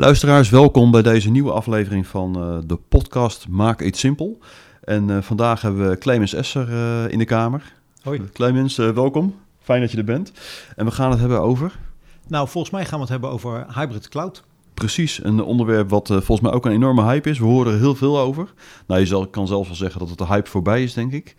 Luisteraars, welkom bij deze nieuwe aflevering van uh, de podcast Maak Iets Simpel. En uh, vandaag hebben we Clemens Esser uh, in de kamer. Hoi. Clemens, welkom. Fijn dat je er bent. En we gaan het hebben over... Nou, volgens mij gaan we het hebben over hybrid cloud. Precies, een onderwerp wat volgens mij ook een enorme hype is. We horen er heel veel over. Nou, je zal, kan zelfs wel zeggen dat het de hype voorbij is, denk ik.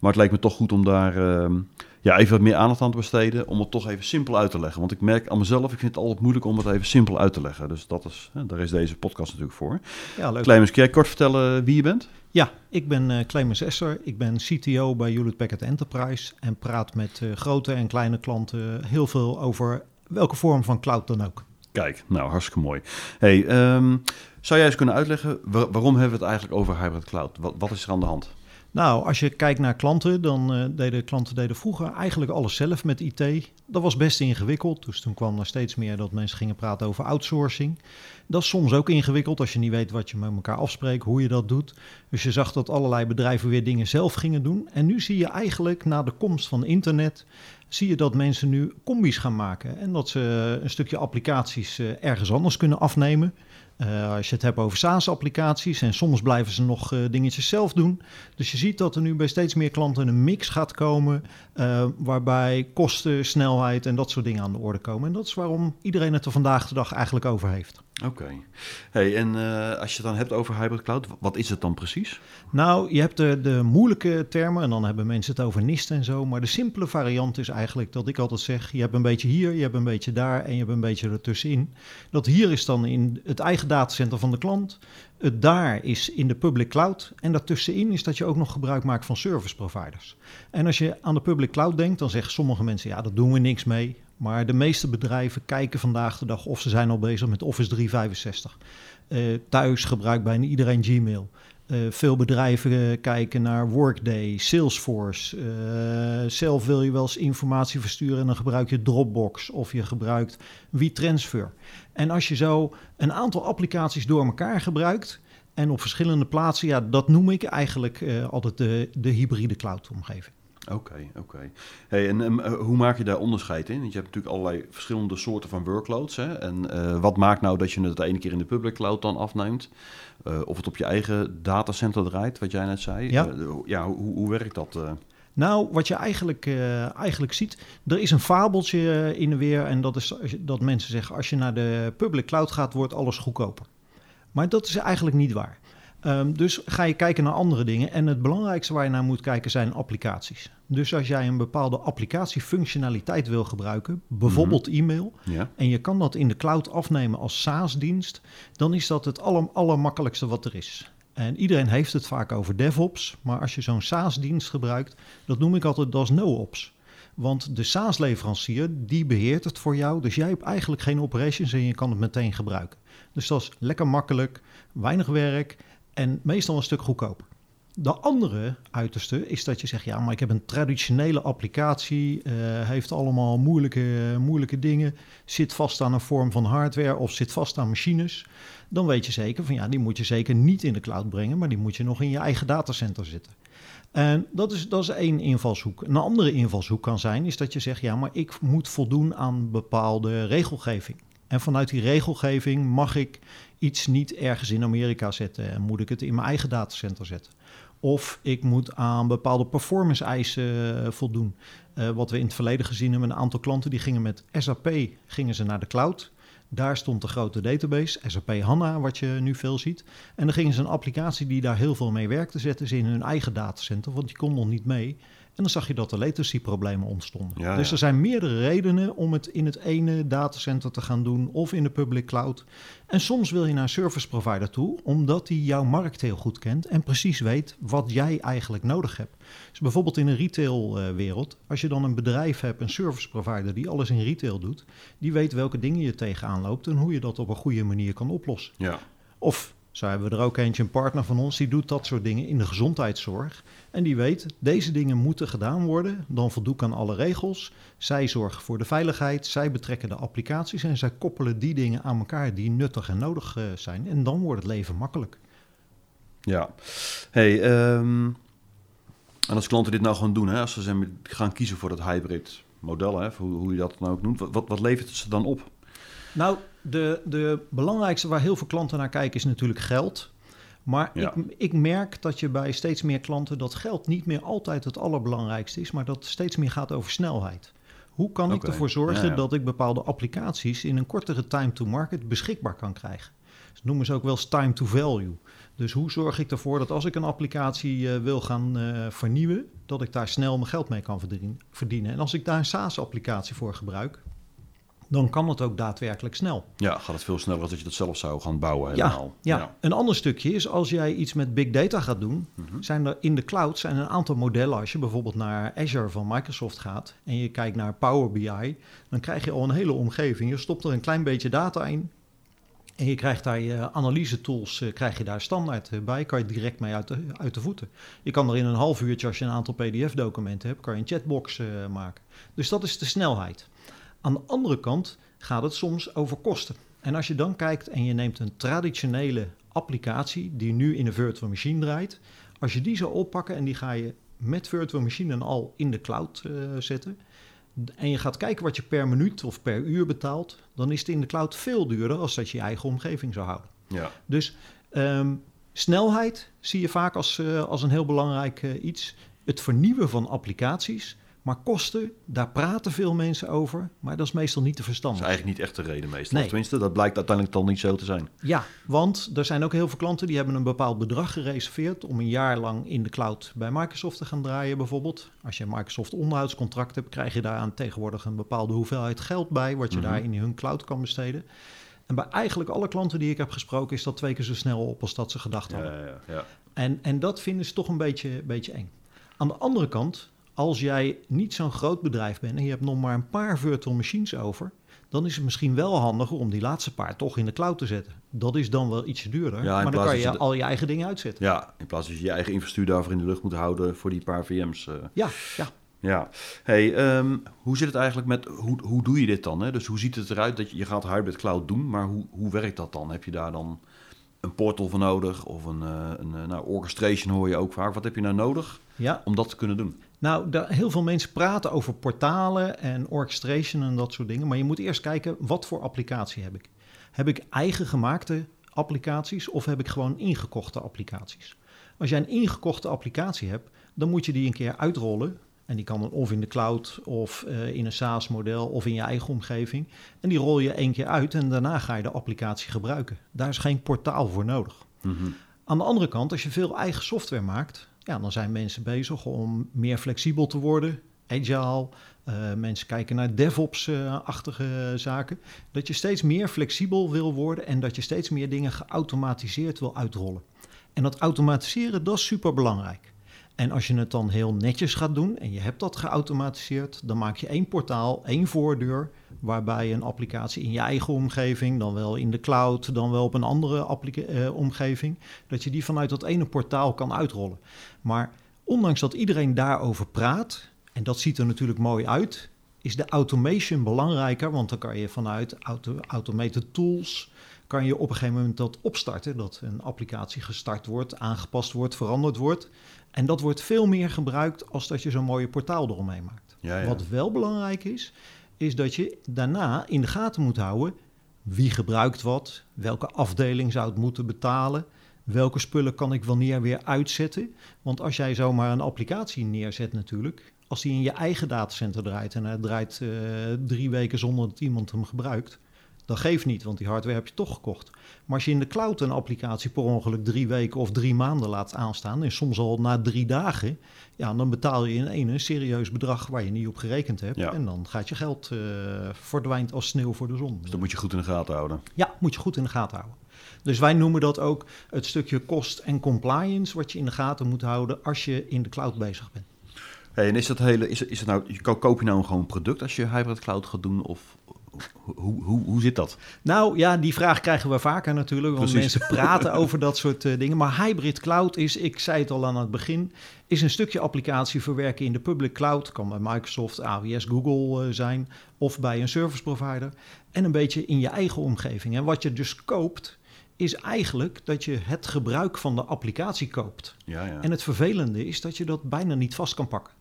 Maar het lijkt me toch goed om daar ehm, ja, even wat meer aandacht aan te besteden. Om het toch even simpel uit te leggen. Want ik merk aan mezelf, ik vind het altijd moeilijk om het even simpel uit te leggen. Dus dat is, hè, daar is deze podcast natuurlijk voor. Ja, leuk. Clemens, kun jij kort vertellen wie je bent? Ja, ik ben uh, Clemens Esser. Ik ben CTO bij Hewlett Packard Enterprise. En praat met uh, grote en kleine klanten heel veel over welke vorm van cloud dan ook. Kijk, nou hartstikke mooi. Hey, um, zou jij eens kunnen uitleggen waarom hebben we het eigenlijk over hybrid cloud? Wat, wat is er aan de hand? Nou, als je kijkt naar klanten, dan uh, deden klanten deden vroeger eigenlijk alles zelf met IT. Dat was best ingewikkeld, dus toen kwam er steeds meer dat mensen gingen praten over outsourcing. Dat is soms ook ingewikkeld als je niet weet wat je met elkaar afspreekt, hoe je dat doet. Dus je zag dat allerlei bedrijven weer dingen zelf gingen doen. En nu zie je eigenlijk na de komst van internet, zie je dat mensen nu combi's gaan maken. En dat ze een stukje applicaties uh, ergens anders kunnen afnemen. Uh, als je het hebt over SaaS-applicaties en soms blijven ze nog uh, dingetjes zelf doen. Dus je ziet dat er nu bij steeds meer klanten een mix gaat komen, uh, waarbij kosten, snelheid en dat soort dingen aan de orde komen. En dat is waarom iedereen het er vandaag de dag eigenlijk over heeft. Oké. Okay. Hey, en uh, als je het dan hebt over hybrid cloud, wat is het dan precies? Nou, je hebt de, de moeilijke termen en dan hebben mensen het over NIST en zo. Maar de simpele variant is eigenlijk dat ik altijd zeg: je hebt een beetje hier, je hebt een beetje daar en je hebt een beetje ertussenin. Dat hier is dan in het eigen datacenter van de klant. Het daar is in de public cloud. En daartussenin is dat je ook nog gebruik maakt van service providers. En als je aan de public cloud denkt, dan zeggen sommige mensen: ja, daar doen we niks mee. Maar de meeste bedrijven kijken vandaag de dag of ze zijn al bezig met Office 365. Uh, thuis gebruikt bijna iedereen Gmail. Uh, veel bedrijven uh, kijken naar Workday, Salesforce. zelf wil je wel eens informatie versturen en dan gebruik je Dropbox of je gebruikt WeTransfer. En als je zo een aantal applicaties door elkaar gebruikt en op verschillende plaatsen, ja, dat noem ik eigenlijk altijd de, de hybride cloud-omgeving. Oké, okay, oké. Okay. Hey, en um, hoe maak je daar onderscheid in? Want je hebt natuurlijk allerlei verschillende soorten van workloads. Hè? En uh, wat maakt nou dat je het de ene keer in de public cloud dan afneemt? Uh, of het op je eigen datacenter draait, wat jij net zei. Ja, uh, ja hoe, hoe werkt dat? Nou, wat je eigenlijk, eigenlijk ziet, er is een fabeltje in de weer. En dat is dat mensen zeggen, als je naar de public cloud gaat, wordt alles goedkoper. Maar dat is eigenlijk niet waar. Um, dus ga je kijken naar andere dingen. En het belangrijkste waar je naar moet kijken zijn applicaties. Dus als jij een bepaalde applicatiefunctionaliteit wil gebruiken, bijvoorbeeld mm -hmm. e-mail, ja. en je kan dat in de cloud afnemen als SaaS-dienst, dan is dat het aller, allermakkelijkste wat er is. En iedereen heeft het vaak over DevOps, maar als je zo'n SaaS-dienst gebruikt, dat noem ik altijd als no-ops. Want de SaaS-leverancier, die beheert het voor jou, dus jij hebt eigenlijk geen operations en je kan het meteen gebruiken. Dus dat is lekker makkelijk, weinig werk en meestal een stuk goedkoper. De andere uiterste is dat je zegt, ja, maar ik heb een traditionele applicatie, uh, heeft allemaal moeilijke, moeilijke dingen, zit vast aan een vorm van hardware of zit vast aan machines. Dan weet je zeker van, ja, die moet je zeker niet in de cloud brengen, maar die moet je nog in je eigen datacenter zitten. En dat is, dat is één invalshoek. Een andere invalshoek kan zijn, is dat je zegt, ja, maar ik moet voldoen aan bepaalde regelgeving. En vanuit die regelgeving mag ik iets niet ergens in Amerika zetten en moet ik het in mijn eigen datacenter zetten. Of ik moet aan bepaalde performance eisen voldoen. Uh, wat we in het verleden gezien hebben, een aantal klanten die gingen met SAP gingen ze naar de cloud. Daar stond de grote database, SAP HANA, wat je nu veel ziet. En dan gingen ze een applicatie die daar heel veel mee werkte, zetten ze in hun eigen datacenter, want die kon nog niet mee. En dan zag je dat er latency-problemen ontstonden. Ja, dus er zijn meerdere redenen om het in het ene datacenter te gaan doen of in de public cloud. En soms wil je naar een service provider toe, omdat die jouw markt heel goed kent en precies weet wat jij eigenlijk nodig hebt. Dus bijvoorbeeld in een retailwereld, als je dan een bedrijf hebt, een service provider die alles in retail doet, die weet welke dingen je tegenaan loopt en hoe je dat op een goede manier kan oplossen. Ja. Of zo hebben we er ook eentje, een partner van ons, die doet dat soort dingen in de gezondheidszorg. En die weet, deze dingen moeten gedaan worden, dan voldoe ik aan alle regels. Zij zorgen voor de veiligheid, zij betrekken de applicaties en zij koppelen die dingen aan elkaar die nuttig en nodig uh, zijn. En dan wordt het leven makkelijk. Ja, hey, um, en als klanten dit nou gewoon doen, hè, als ze gaan kiezen voor het hybrid model, hè, hoe, hoe je dat nou ook noemt, wat, wat levert het ze dan op? Nou, de, de belangrijkste waar heel veel klanten naar kijken is natuurlijk geld. Maar Ja. ik, ik merk dat je bij steeds meer klanten dat geld niet meer altijd het allerbelangrijkste is, maar dat het steeds meer gaat over snelheid. Hoe kan ik ervoor zorgen ja, ja. dat ik bepaalde applicaties in een kortere time to market beschikbaar kan krijgen? Dat noemen ze ook wel eens time to value. Dus hoe zorg ik ervoor dat als ik een applicatie eh, wil gaan eh, vernieuwen, dat ik daar snel mijn geld mee kan verdien- verdienen? En als ik daar een SaaS-applicatie voor gebruik, dan kan het ook daadwerkelijk snel. Ja, gaat het veel sneller dan dat je dat zelf zou gaan bouwen Ja, helemaal. ja. een ander stukje is als jij iets met big data gaat doen, Mhm. zijn er in de cloud zijn een aantal modellen. Als je bijvoorbeeld naar Azure van Microsoft gaat en je kijkt naar Power BI, dan krijg je al een hele omgeving. Je stopt er een klein beetje data in en je krijgt daar je analyse tools, eh, krijg je daar standaard eh, bij, kan je direct mee uit de, uit de voeten. Je kan er in een half uurtje, als je een aantal PDF-documenten hebt, kan je een chatbox eh, maken. Dus dat is de snelheid. Aan de andere kant gaat het soms over kosten. En als je dan kijkt en je neemt een traditionele applicatie die nu in een virtual machine draait, als je die zou oppakken en die ga je met virtual machine en al in de cloud eh, zetten, en je gaat kijken wat je per minuut of per uur betaalt, dan is het in de cloud veel duurder als dat je je eigen omgeving zou houden. Ja. Dus ehm, snelheid zie je vaak als, eh, als een heel belangrijk eh, iets. Het vernieuwen van applicaties. Maar kosten, daar praten veel mensen over. Maar dat is meestal niet te Dat verstandig. is eigenlijk niet echt de reden meestal. Nee. Tenminste, dat blijkt uiteindelijk dan niet zo te zijn. Ja, want er zijn ook heel veel klanten die hebben een bepaald bedrag gereserveerd om een jaar lang in de cloud bij Microsoft te gaan draaien bijvoorbeeld. Als je een Microsoft onderhoudscontract hebt, krijg je daar tegenwoordig een bepaalde hoeveelheid geld bij, wat je Mhm. daar in hun cloud kan besteden. En bij eigenlijk alle klanten die ik heb gesproken is dat twee keer zo snel op als dat ze gedacht Ja, hadden. ja, ja. En, en dat vinden ze toch een beetje, beetje eng. Aan de andere kant, als jij niet zo'n groot bedrijf bent en je hebt nog maar een paar virtual machines over, dan is het misschien wel handiger om die laatste paar toch in de cloud te zetten. Dat is dan wel ietsje duurder, Ja, maar dan kan je, de- al je eigen dingen uitzetten. Ja, in plaats van dat je je eigen infrastructuur daarvoor in de lucht moet houden voor die paar VM's. eh. Ja, ja. Ja, hey, ehm, hoe zit het eigenlijk met, hoe, hoe doe je dit dan? Hè? Dus hoe ziet het eruit dat je, je gaat hybrid cloud doen, maar hoe, hoe werkt dat dan? Heb je daar dan een portal voor nodig of een, eh, een eh, nou, orchestration hoor je ook vaak. Wat heb je nou nodig ja. om dat te kunnen doen? Nou, daar, heel veel mensen praten over portalen en orchestration en dat soort dingen. Maar je moet eerst kijken, wat voor applicatie heb ik? Heb ik eigen gemaakte applicaties of heb ik gewoon ingekochte applicaties? Als jij een ingekochte applicatie hebt, dan moet je die een keer uitrollen. En die kan dan of in de cloud of eh, in een SaaS-model of in je eigen omgeving. En die rol je één keer uit en daarna ga je de applicatie gebruiken. Daar is geen portaal voor nodig. Mhm. Aan de andere kant, als je veel eigen software maakt, ja, dan zijn mensen bezig om meer flexibel te worden, agile. eh, mensen kijken naar DevOps-achtige zaken. Dat je steeds meer flexibel wil worden en dat je steeds meer dingen geautomatiseerd wil uitrollen. En dat automatiseren, dat is super belangrijk. En als je het dan heel netjes gaat doen en je hebt dat geautomatiseerd, dan maak je één portaal, één voordeur, waarbij een applicatie in je eigen omgeving, dan wel in de cloud, dan wel op een andere eh, omgeving, dat je die vanuit dat ene portaal kan uitrollen. Maar ondanks dat iedereen daarover praat, en dat ziet er natuurlijk mooi uit, is de automation belangrijker, want dan kan je vanuit auto, automated tools kan je op een gegeven moment dat opstarten, dat een applicatie gestart wordt, aangepast wordt, veranderd wordt. En dat wordt veel meer gebruikt als dat je zo'n mooie portaal eromheen maakt. Ja, ja. Wat wel belangrijk is, is dat je daarna in de gaten moet houden wie gebruikt wat, welke afdeling zou het moeten betalen, welke spullen kan ik wanneer weer uitzetten. Want als jij zomaar een applicatie neerzet natuurlijk, als die in je eigen datacenter draait en hij draait eh, drie weken zonder dat iemand hem gebruikt, dat geeft niet, want die hardware heb je toch gekocht. Maar als je in de cloud een applicatie per ongeluk drie weken of drie maanden laat aanstaan, en soms al na drie dagen, ja, dan betaal je in één een serieus bedrag waar je niet op gerekend hebt. Ja. En dan gaat je geld eh, verdwijnt als sneeuw voor de zon. Dus dat moet je goed in de gaten houden. Ja, moet je goed in de gaten houden. Dus wij noemen dat ook het stukje kost en compliance, wat je in de gaten moet houden als je in de cloud bezig bent. Hey, en is dat hele, is, is het nou, ko- koop je nou gewoon een product als je hybrid cloud gaat doen? Of hoe, hoe, hoe, zit dat? Nou ja, die vraag krijgen we vaker natuurlijk. Want Precies. mensen praten over dat soort eh, dingen. Maar hybrid cloud is, ik zei het al aan het begin, is een stukje applicatie verwerken in de public cloud. Kan bij Microsoft, AWS, Google eh, zijn of bij een service provider. En een beetje in je eigen omgeving. En wat je dus koopt, is eigenlijk dat je het gebruik van de applicatie koopt. Ja, ja. En het vervelende is dat je dat bijna niet vast kan pakken.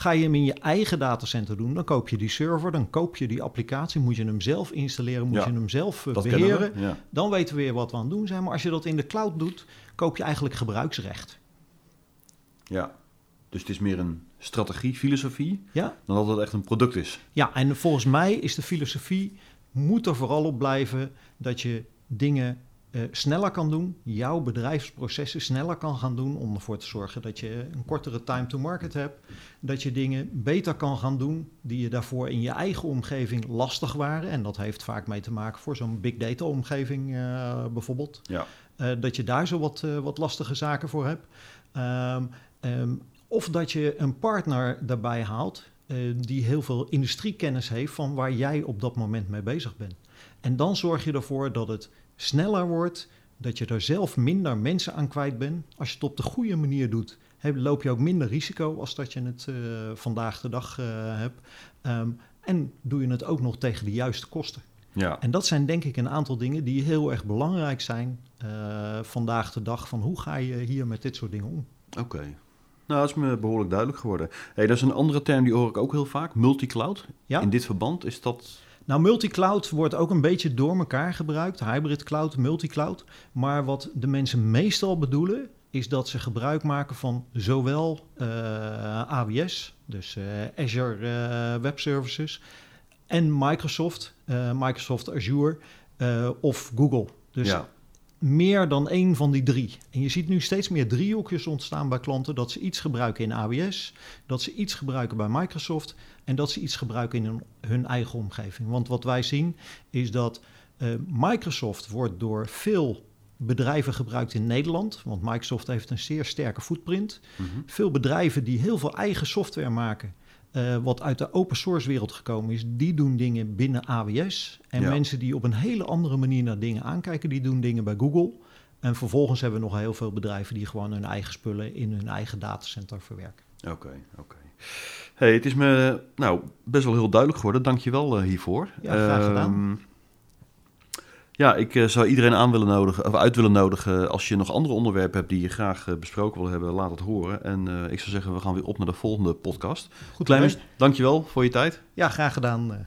Ga je hem in je eigen datacenter doen, dan koop je die server, dan koop je die applicatie, moet je hem zelf installeren, moet Ja, je hem zelf kennen beheren. we. Ja. Dan weten we weer wat we aan het doen zijn. Maar als je dat in de cloud doet, koop je eigenlijk gebruiksrecht. ja. Dus het is meer een strategie, filosofie, Ja? dan dat het echt een product is. ja, en volgens mij is de filosofie, moet er vooral op blijven dat je dingen eh, sneller kan doen, jouw bedrijfsprocessen sneller kan gaan doen om ervoor te zorgen dat je een kortere time to market hebt, dat je dingen beter kan gaan doen die je daarvoor in je eigen omgeving lastig waren. En dat heeft vaak mee te maken voor zo'n big data omgeving eh, bijvoorbeeld. Ja. Eh, dat je daar zo wat, wat lastige zaken voor hebt. Ehm, ehm, of dat je een partner daarbij haalt die heel veel industriekennis heeft van waar jij op dat moment mee bezig bent. En dan zorg je ervoor dat het sneller wordt, dat je er zelf minder mensen aan kwijt bent. Als je het op de goede manier doet, heb- loop je ook minder risico als dat je het eh, vandaag de dag eh, hebt. Ehm, en doe je het ook nog tegen de juiste kosten. Ja. En dat zijn denk ik een aantal dingen die heel erg belangrijk zijn eh, vandaag de dag. Van hoe ga je hier met dit soort dingen om? Oké. Nou, dat is me behoorlijk duidelijk geworden. Hey, dat is een andere term die hoor ik ook heel vaak, multicloud. Ja? In dit verband is dat... Nou, multicloud wordt ook een beetje door elkaar gebruikt. Hybrid cloud, multicloud. Maar wat de mensen meestal bedoelen, is dat ze gebruik maken van zowel eh, AWS, dus eh, Azure eh, Web Services, en Microsoft, Microsoft Azure of Google. Dus ja. Meer dan één van die drie. En je ziet nu steeds meer driehoekjes ontstaan bij klanten dat ze iets gebruiken in AWS, dat ze iets gebruiken bij Microsoft en dat ze iets gebruiken in hun, hun eigen omgeving. Want wat wij zien is dat eh, Microsoft wordt door veel bedrijven gebruikt in Nederland, want Microsoft heeft een zeer sterke footprint. Mhm. Veel bedrijven die heel veel eigen software maken, eh, wat uit de open source wereld gekomen is, die doen dingen binnen AWS. En Ja. mensen die op een hele andere manier naar dingen aankijken, die doen dingen bij Google. En vervolgens hebben we nog heel veel bedrijven die gewoon hun eigen spullen in hun eigen datacenter verwerken. Oké, oké. Hey, het is me nou, best wel heel duidelijk geworden. Dank je wel eh, hiervoor. Ja, graag gedaan. Ehm, ja, ik eh, zou iedereen aan willen nodigen, of uit willen nodigen. Als je nog andere onderwerpen hebt die je graag eh, besproken wil hebben, laat het horen. En eh, ik zou zeggen, we gaan weer op naar de volgende podcast. Goed, Kleimers, idee. dank je wel voor je tijd. Ja, graag gedaan. eh.